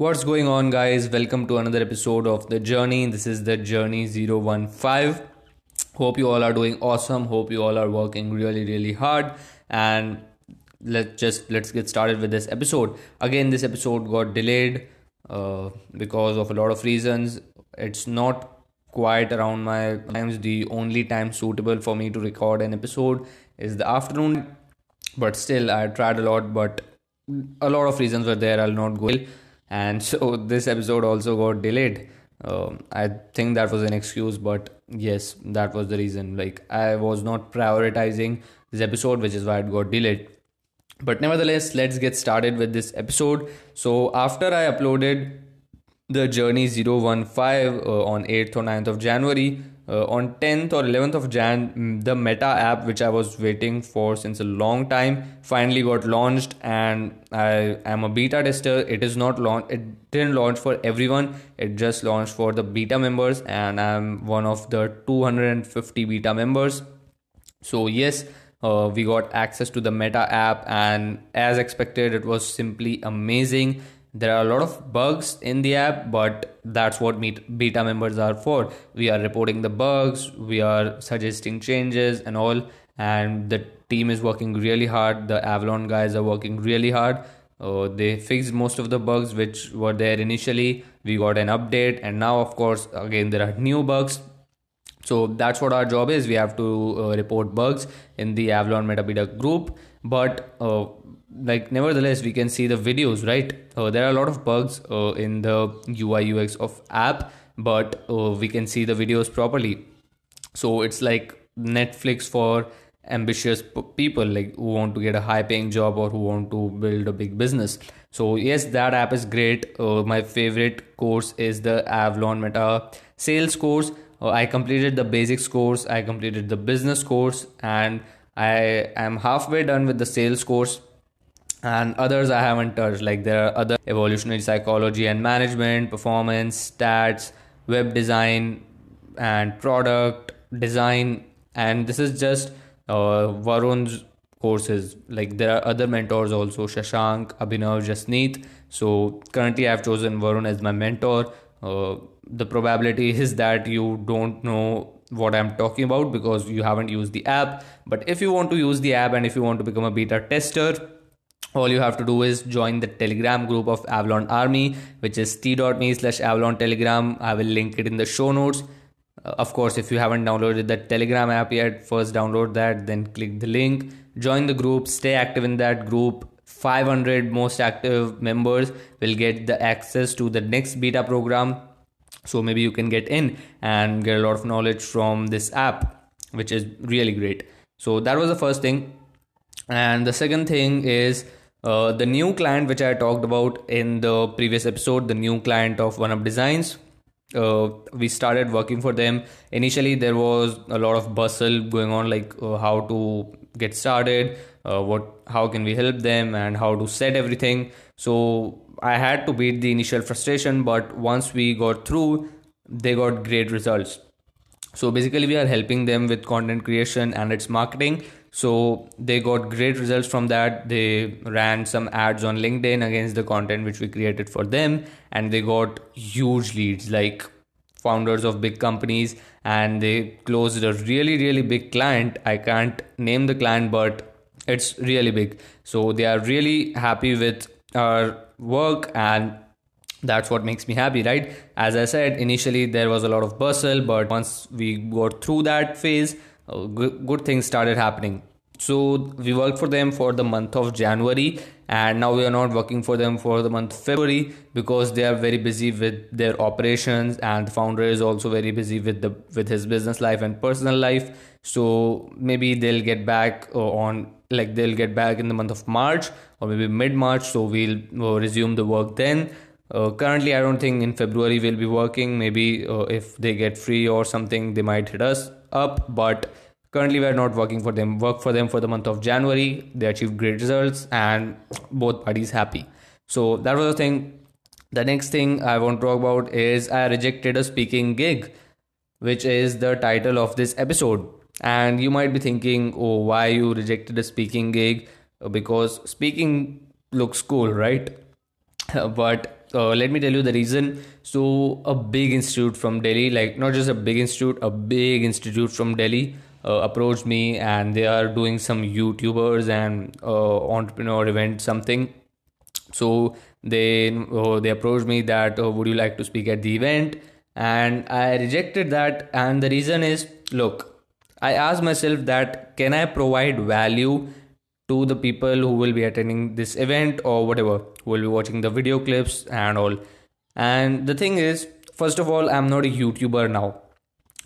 What's going on, guys? Welcome to another episode of The Journey. This is The Journey 015. Hope you all are doing awesome. Hope you all are working really, really hard. And let's just let's get started with this episode. Again, this episode got delayed uh, because of a lot of reasons. It's not quite around my times. The only time suitable for me to record an episode is the afternoon. But still, I tried a lot, but a lot of reasons were there. I'll not go and so this episode also got delayed. Um, i think that was an excuse but yes that was the reason. Like i was not prioritizing this episode which is why it got delayed. But nevertheless let's get started with this episode. So after i uploaded the journey 015 uh, on 8th or 9th of january uh, on 10th or 11th of jan mm, the meta app which i was waiting for since a long time finally got launched and i am a beta tester. It is not launched it didn't launch for everyone. It just launched for the beta members and i'm one of the 250 beta members. So yes uh, we got access to the meta app and as expected it was simply amazing. There are a lot of bugs in the app but that's what beta members are for. We are reporting the bugs we are suggesting changes and all and the team is working really hard. The avalon guys are working really hard. Uh, they fixed most of the bugs which were there initially. We got an update and now of course again there are new bugs. So that's what our job is. We have to uh, report bugs in the avalon beta group but uh, like nevertheless we can see the videos right? Uh, there are a lot of bugs uh, in the ui ux of app but uh, we can see the videos properly. So it's like netflix for ambitious p- people like who want to get a high paying job or who want to build a big business. So yes that app is great. Uh, my favorite course is the avalon meta sales course. Uh, i completed the basics course i completed the business course and i am halfway done with the sales course and others I haven't touched. Like there are other evolutionary psychology and management, performance, stats, web design, and product design. And this is just uh, Varun's courses. Like there are other mentors also, Shashank, Abhinav, Jasneet. So currently I've chosen Varun as my mentor. Uh, the probability is that you don't know what I'm talking about because you haven't used the app. But if you want to use the app and if you want to become a beta tester, all you have to do is join the telegram group of avalon army which is t.me slash avalon telegram. I will link it in the show notes. Uh, of course if you haven't downloaded the telegram app yet first download that then click the link. Join the group stay active in that group. 500 most active members will get the access to the next beta program so maybe you can get in and get a lot of knowledge from this app which is really great so that was the first thing and the second thing is uh, the new client which I talked about in the previous episode, the new client of One Up Designs, uh, we started working for them. Initially, there was a lot of bustle going on, like uh, how to get started, uh, what, how can we help them, and how to set everything. So I had to beat the initial frustration, but once we got through, they got great results. So basically, we are helping them with content creation and its marketing so they got great results from that. They ran some ads on LinkedIn against the content which we created for them, and they got huge leads like founders of big companies and they closed a really really big client i can't name the client but it's really big so they are really happy with our work and that's what makes me happy right? As i said initially there was a lot of bustle but once we got through that phase uh, good, things started happening. So we worked for them for the month of january and now we are not working for them for the month february because they are very busy with their operations and the founder is also very busy with the with his business life and personal life so maybe they'll get back uh, on like they'll get back in the month of march or maybe mid march so we'll uh, resume the work then. Uh, currently i don't think in february we'll be working. Maybe uh, if they get free or something they might hit us up but currently we are not working for them. Work for them for the month of january. They achieved great results and both parties happy. So that was the thing. The next thing i want to talk about is i rejected a speaking gig which is the title of this episode and you might be thinking oh why you rejected a speaking gig because speaking looks cool right but uh, let me tell you the reason. So, a big institute from Delhi, like not just a big institute, a big institute from Delhi uh, approached me and they are doing some YouTubers and uh, entrepreneur event something. So, they uh, they approached me that uh, would you like to speak at the event and I rejected that and the reason is look I asked myself that can I provide value to the people who will be attending this event or whatever who will be watching the video clips and all? And the thing is first of all i'm not a youtuber now.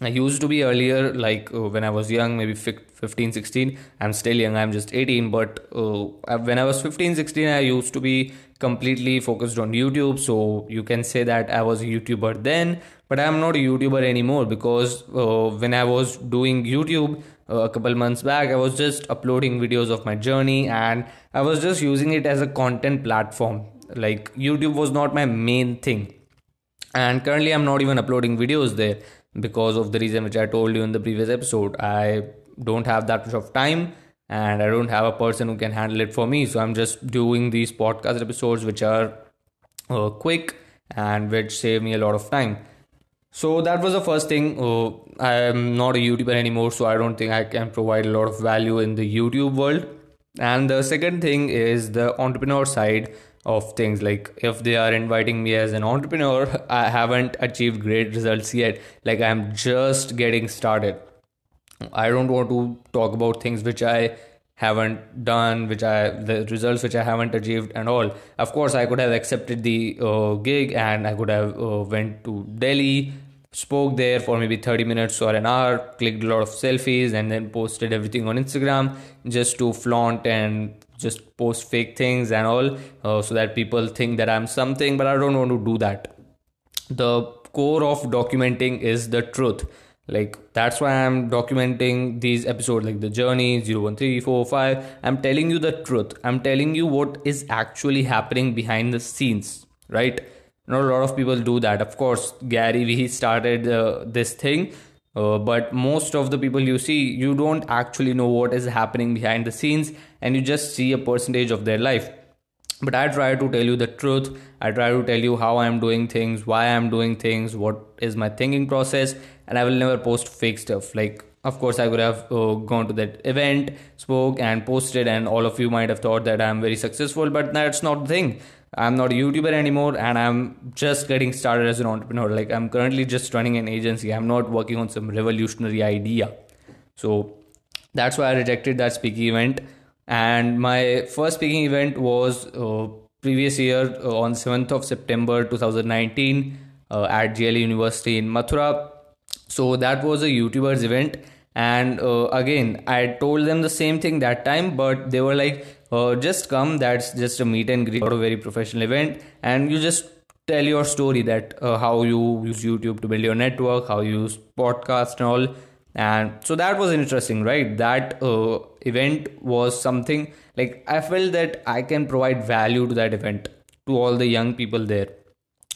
I used to be earlier like uh, when i was young maybe 15 16 i'm still young i'm just 18 but uh, when i was 15 16 i used to be completely focused on youtube. So you can say that i was a youtuber then but i'm not a youtuber anymore because uh, when i was doing youtube a couple months back i was just uploading videos of my journey and i was just using it as a content platform. Like youtube was not my main thing. And currently i'm not even uploading videos there because of the reason which i told you in the previous episode. I don't have that much of time and i don't have a person who can handle it for me. So i'm just doing these podcast episodes which are uh, quick and which save me a lot of time so that was the first thing. Uh, I am not a YouTuber anymore, so I don't think I can provide a lot of value in the YouTube world. And the second thing is the entrepreneur side of things. Like if they are inviting me as an entrepreneur, I haven't achieved great results yet. Like I'm just getting started. I don't want to talk about things which I haven't done which i the results which i haven't achieved and all of course i could have accepted the uh, gig and i could have uh, went to delhi spoke there for maybe 30 minutes or an hour clicked a lot of selfies and then posted everything on instagram just to flaunt and just post fake things and all uh, so that people think that i'm something but i don't want to do that. The core of documenting is the truth. Like that's why i'm documenting these episodes like the journey 01345 i'm telling you the truth. I'm telling you what is actually happening behind the scenes right a lot of people do that. Of course gary vee started uh, this thing uh, but most of the people you see you don't actually know what is happening behind the scenes and you just see a percentage of their life. But i try to tell you the truth. I try to tell you how i'm doing things why i'm doing things what is my thinking process and i will never post fake stuff. Like of course i could have uh, gone to that event spoke and posted and all of you might have thought that i'm very successful but that's not the thing i'm not a youtuber anymore and i'm just getting started as an entrepreneur. Like i'm currently just running an agency. I'm not working on some revolutionary idea. So that's why i rejected that speaking event. And my first speaking event was uh, previous year uh, on 7th of September 2019 uh, at GLA University in Mathura. So that was a YouTubers event, and uh, again I told them the same thing that time, but they were like, uh, "Just come. That's just a meet and greet, not a very professional event, and you just." Tell your story that uh, how you use YouTube to build your network, how you use podcast and all and so that was interesting right that uh, event was something like i felt that i can provide value to that event to all the young people there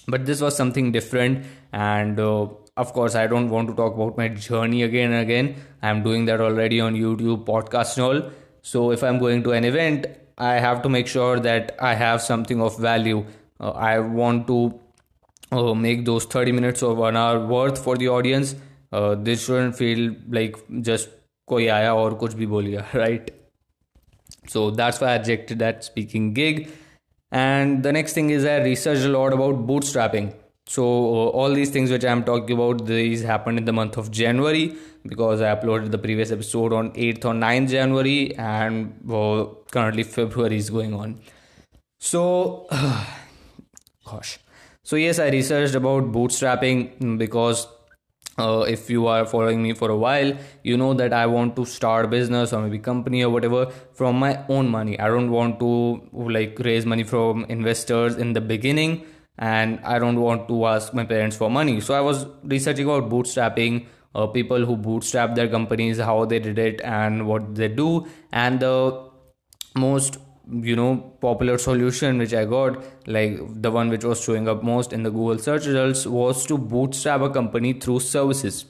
but this was something different and uh, of course i don't want to talk about my journey again and again i'm doing that already on youtube podcast and all so if i'm going to an event i have to make sure that i have something of value uh, i want to uh, make those 30 minutes or one hour worth for the audience this shouldn't feel like just कोई आया और कुछ भी बोल गया right so that's why i rejected that speaking gig and the next thing is i researched a lot about bootstrapping so uh, all these things which i'm talking about these happened in the month of january because i uploaded the previous episode on 8th or 9th january and uh, currently february is going on. So gosh. So yes i researched about bootstrapping because uh, if you are following me for a while you know that i want to start a business or maybe company or whatever from my own money. I don't want to like raise money from investors in the beginning and i don't want to ask my parents for money. So i was researching about bootstrapping uh, people who bootstrap their companies how they did it and what they do. And the most you know popular solution which i got like the one which was showing up most in the google search results was to bootstrap a company through services.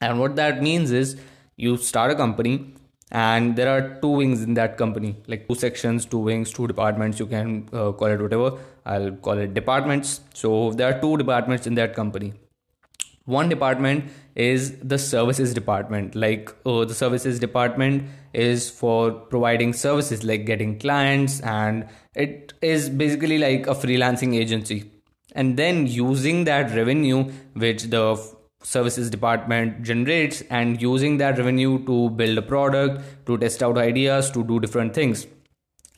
And what that means is you start a company and there are two wings in that company like two sections two wings two departments you can uh, call it whatever. I'll call it departments. So there are two departments in that company. One department is the services department. Like uh, the services department is for providing services like getting clients and it is basically like a freelancing agency. And then using that revenue which the services department generates and using that revenue to build a product to test out ideas to do different things.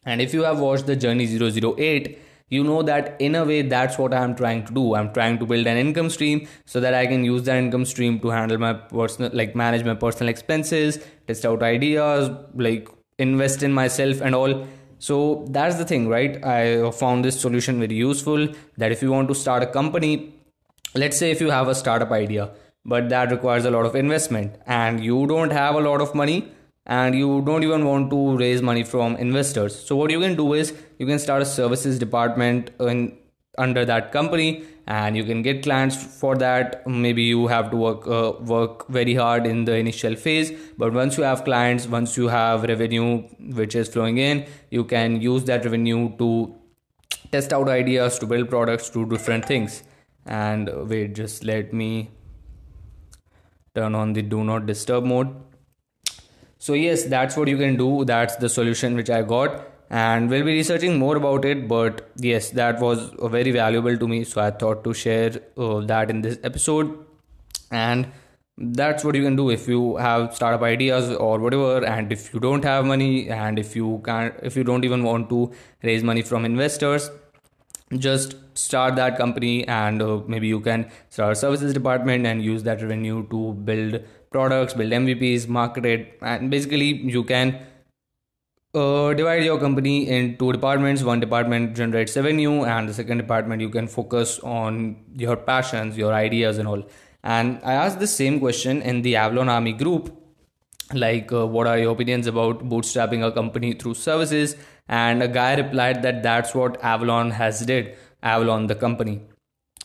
And if you have watched the journey 008 you know that in a way that's what i'm trying to do. I'm trying to build an income stream so that i can use that income stream to handle my personal like manage my personal expenses test out ideas like invest in myself and all. So that's the thing right? I found this solution very useful that if you want to start a company let's say if you have a startup idea but that requires a lot of investment and you don't have a lot of money and you don't even want to raise money from investors. So what you can do is you can start a services department in under that company and you can get clients for that. Maybe you have to work uh, work very hard in the initial phase but once you have clients once you have revenue which is flowing in you can use that revenue to test out ideas to build products to different things and wait just let me turn on the do not disturb mode. So yes that's what you can do. That's the solution which i got. And we'll be researching more about it. But yes that was very valuable to me. So i thought to share uh, that in this episode. And that's what you can do. If you have startup ideas or whatever and if you don't have money and if you can't if you don't even want to raise money from investors just start that company and uh, maybe you can start a services department and use that revenue to build products build mvps market it. And basically you can uh, divide your company in two departments. One department generates revenue and the second department you can focus on your passions your ideas and all. And i asked the same question in the avalon army group like uh, what are your opinions about bootstrapping a company through services and a guy replied that that's what avalon has did avalon the company.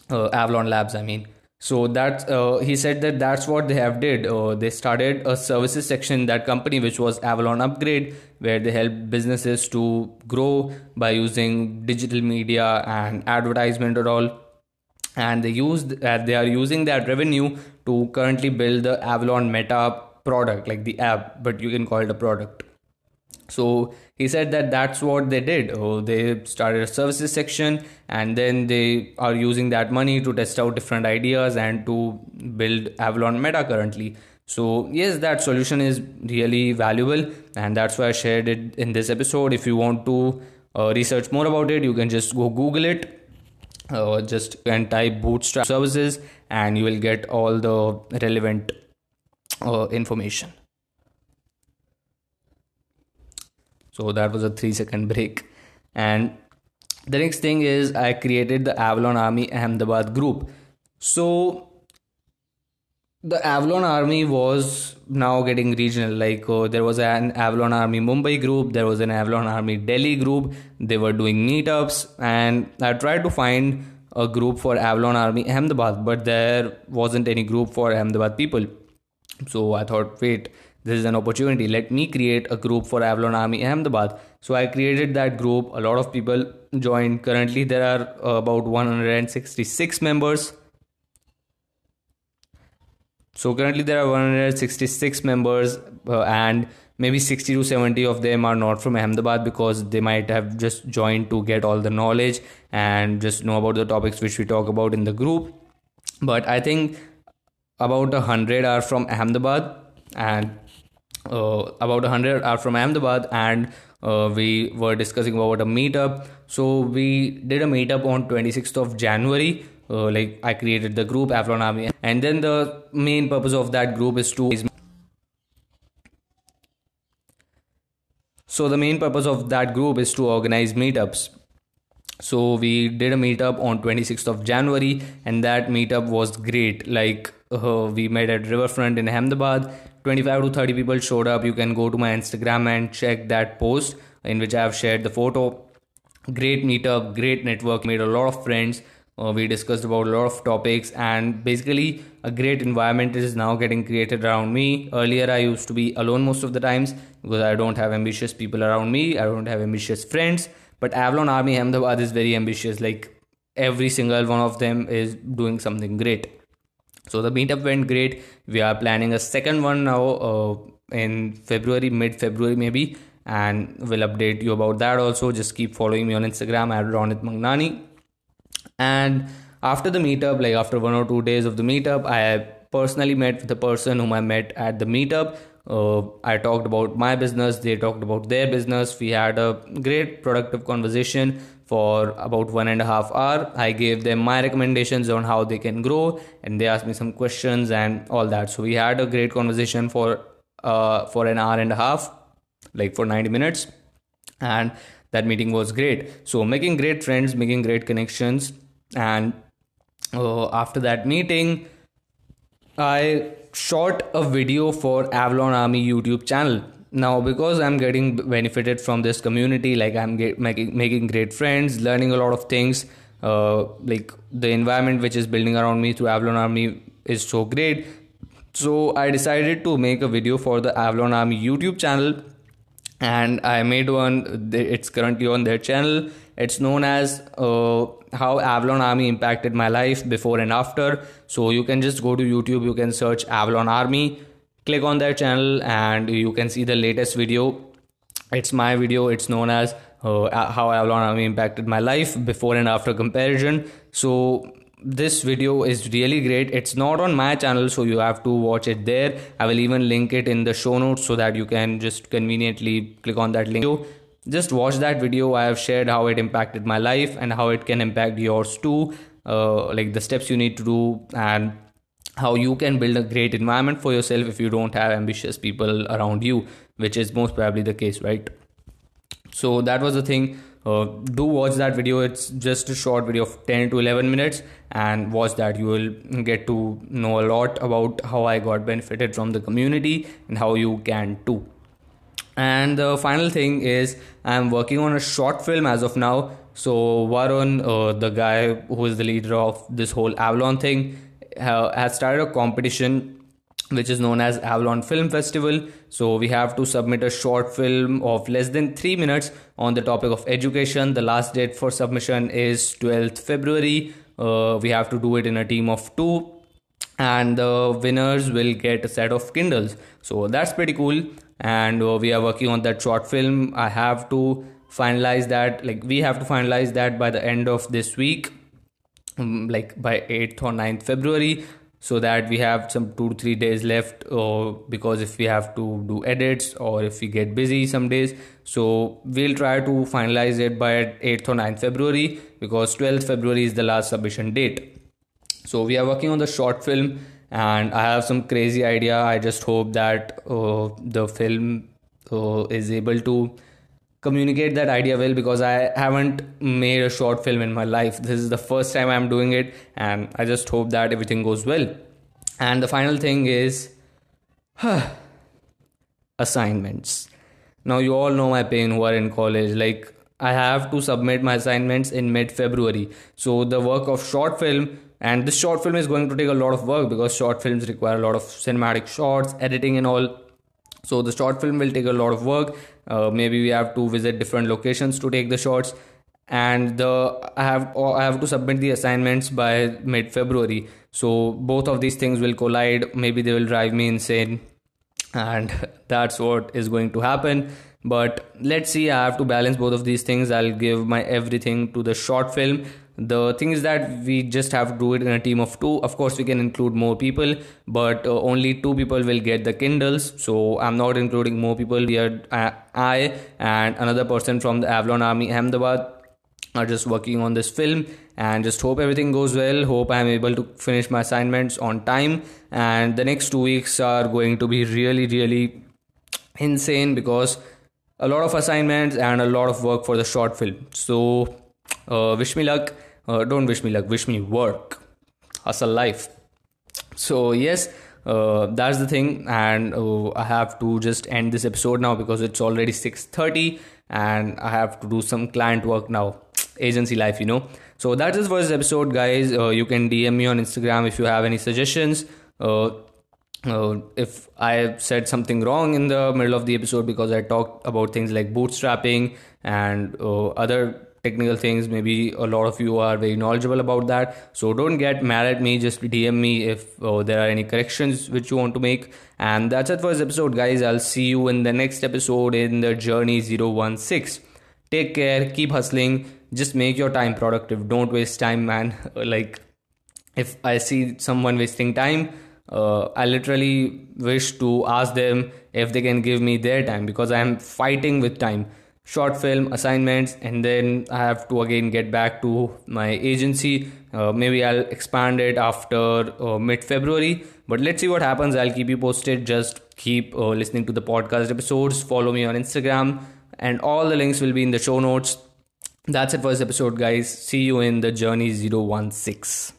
Uh, avalon labs i mean. So that uh, he said that that's what they have did. Uh, they started a services section in that company which was avalon upgrade where they help businesses to grow by using digital media and advertisement and all. And they used uh, they are using that revenue to currently build the avalon meta product like the app but you can call it a product so he said that that's what they did. Oh, they started a services section and then they are using that money to test out different ideas and to build avalon meta currently. So yes that solution is really valuable and that's why i shared it in this episode. If you want to uh, research more about it you can just go google it uh, just and type bootstrap services and you will get all the relevant uh, information so that was a 3 second break. And the next thing is i created the avalon army ahmedabad group. So the avalon army was now getting regional. Like uh, there was an avalon army mumbai group there was an avalon army delhi group. They were doing meetups and i tried to find a group for avalon army ahmedabad but there wasn't any group for ahmedabad people. So I thought, wait, this is an opportunity. Let me create a group for Avalon Army Ahmedabad. So I created that group. A lot of people joined. Currently, there are about 166 members. So currently there are 166 members, uh, and maybe 60 to 70 of them are not from Ahmedabad because they might have just joined to get all the knowledge and just know about the topics which we talk about in the group. But I think about a hundred are from Ahmedabad and uh, about a hundred are from Ahmedabad and uh, we were discussing about a meetup. So we did a meetup on 26th of January. Uh, like I created the group Avalon Army, and then the main purpose of that group is to. So the main purpose of that group is to organize meetups. So we did a meetup on 26th of January, and that meetup was great. Like uh, we met at riverfront in ahmedabad. 25 to 30 people showed up. You can go to my instagram and check that post in which i have shared the photo. Great meetup great network made a lot of friends. Uh, we discussed about a lot of topics and basically a great environment is now getting created around me. Earlier i used to be alone most of the times because i don't have ambitious people around me. I don't have ambitious friends. But avalon army ahmedabad is very ambitious. Like every single one of them is doing something great so the meetup went great. We are planning a second one now uh, in february mid february maybe. And we'll update you about that also. Just keep following me on instagram at ronit mangnani. And after the meetup like after one or two days of the meetup i personally met with the person whom i met at the meetup. Uh, i talked about my business. They talked about their business. We had a great productive conversation for about one and a half hour. I gave them my recommendations on how they can grow and they asked me some questions and all that. So we had a great conversation for uh, for an hour and a half like for 90 minutes and that meeting was great. So making great friends making great connections and uh, after that meeting i shot a video for avalon army youtube channel now because i'm getting benefited from this community like i'm get, making making great friends learning a lot of things uh, like the environment which is building around me through avalon army is so great. So i decided to make a video for the avalon army youtube channel and i made one it's currently on their channel. It's known as uh, how avalon army impacted my life before and after. So you can just go to youtube you can search avalon army click on their channel and you can see the latest video. It's my video. It's known as uh, how avalon army impacted my life before and after comparison. So this video is really great. It's not on my channel so you have to watch it there. I will even link it in the show notes so that you can just conveniently click on that link. Just watch that video. I have shared how it impacted my life and how it can impact yours too. Uh, like the steps you need to do and how you can build a great environment for yourself if you don't have ambitious people around you which is most probably the case right? So that was the thing. Uh, do watch that video. It's just a short video of 10 to 11 minutes and watch that. You will get to know a lot about how i got benefited from the community and how you can too. And the final thing is i'm working on a short film as of now. So varun uh, the guy who is the leader of this whole avalon thing has started a competition which is known as Avalon Film Festival. So we have to submit a short film of less than 3 minutes on the topic of education. The last date for submission is 12th February. Uh, we have to do it in a team of 2 and the winners will get a set of Kindles. So that's pretty cool and uh, we are working on that short film. I have to finalize that like we have to finalize that by the end of this week um, like by 8th or 9th February so that we have some two to three days left uh, because if we have to do edits or if we get busy some days. So we'll try to finalize it by 8th or 9th february because 12th february is the last submission date. So we are working on the short film and i have some crazy idea. I just hope that uh, the film uh, is able to communicate that idea well because I haven't made a short film in my life. This is the first time I'm doing it, and I just hope that everything goes well. And the final thing is assignments. Now, you all know my pain who are in college. Like, I have to submit my assignments in mid February. So, the work of short film and this short film is going to take a lot of work because short films require a lot of cinematic shots, editing, and all so the short film will take a lot of work uh, maybe we have to visit different locations to take the shots. And the i have i have to submit the assignments by mid february so both of these things will collide. Maybe they will drive me insane. And that's what is going to happen but let's see i have to balance both of these things. I'll give my everything to the short film. The thing is that we just have to do it in a team of two. Of course we can include more people but uh, only two people will get the kindles. So i'm not including more people. We are uh, i and another person from the avalon army ahmedabad are just working on this film. And just hope everything goes well. Hope i'm able to finish my assignments on time. And the next two weeks are going to be really really insane because a lot of assignments and a lot of work for the short film. So uh, wish me luck. Uh, don't wish me luck. Wish me work. Hustle life. So yes uh, that's the thing. And uh, i have to just end this episode now because it's already 6.30 and i have to do some client work now. Agency life you know. So that's it for this episode guys. Uh, you can dm me on instagram if you have any suggestions. Uh, uh, if I said something wrong in the middle of the episode because I talked about things like bootstrapping and uh, other technical things, maybe a lot of you are very knowledgeable about that. So don't get mad at me, just DM me if uh, there are any corrections which you want to make. And that's it for this episode, guys. I'll see you in the next episode in the Journey 016. Take care, keep hustling, just make your time productive. Don't waste time, man. like, if I see someone wasting time, uh, I literally wish to ask them if they can give me their time because I am fighting with time. Short film assignments, and then I have to again get back to my agency. Uh, maybe I'll expand it after uh, mid February, but let's see what happens. I'll keep you posted. Just keep uh, listening to the podcast episodes. Follow me on Instagram, and all the links will be in the show notes. That's it for this episode, guys. See you in the Journey 016.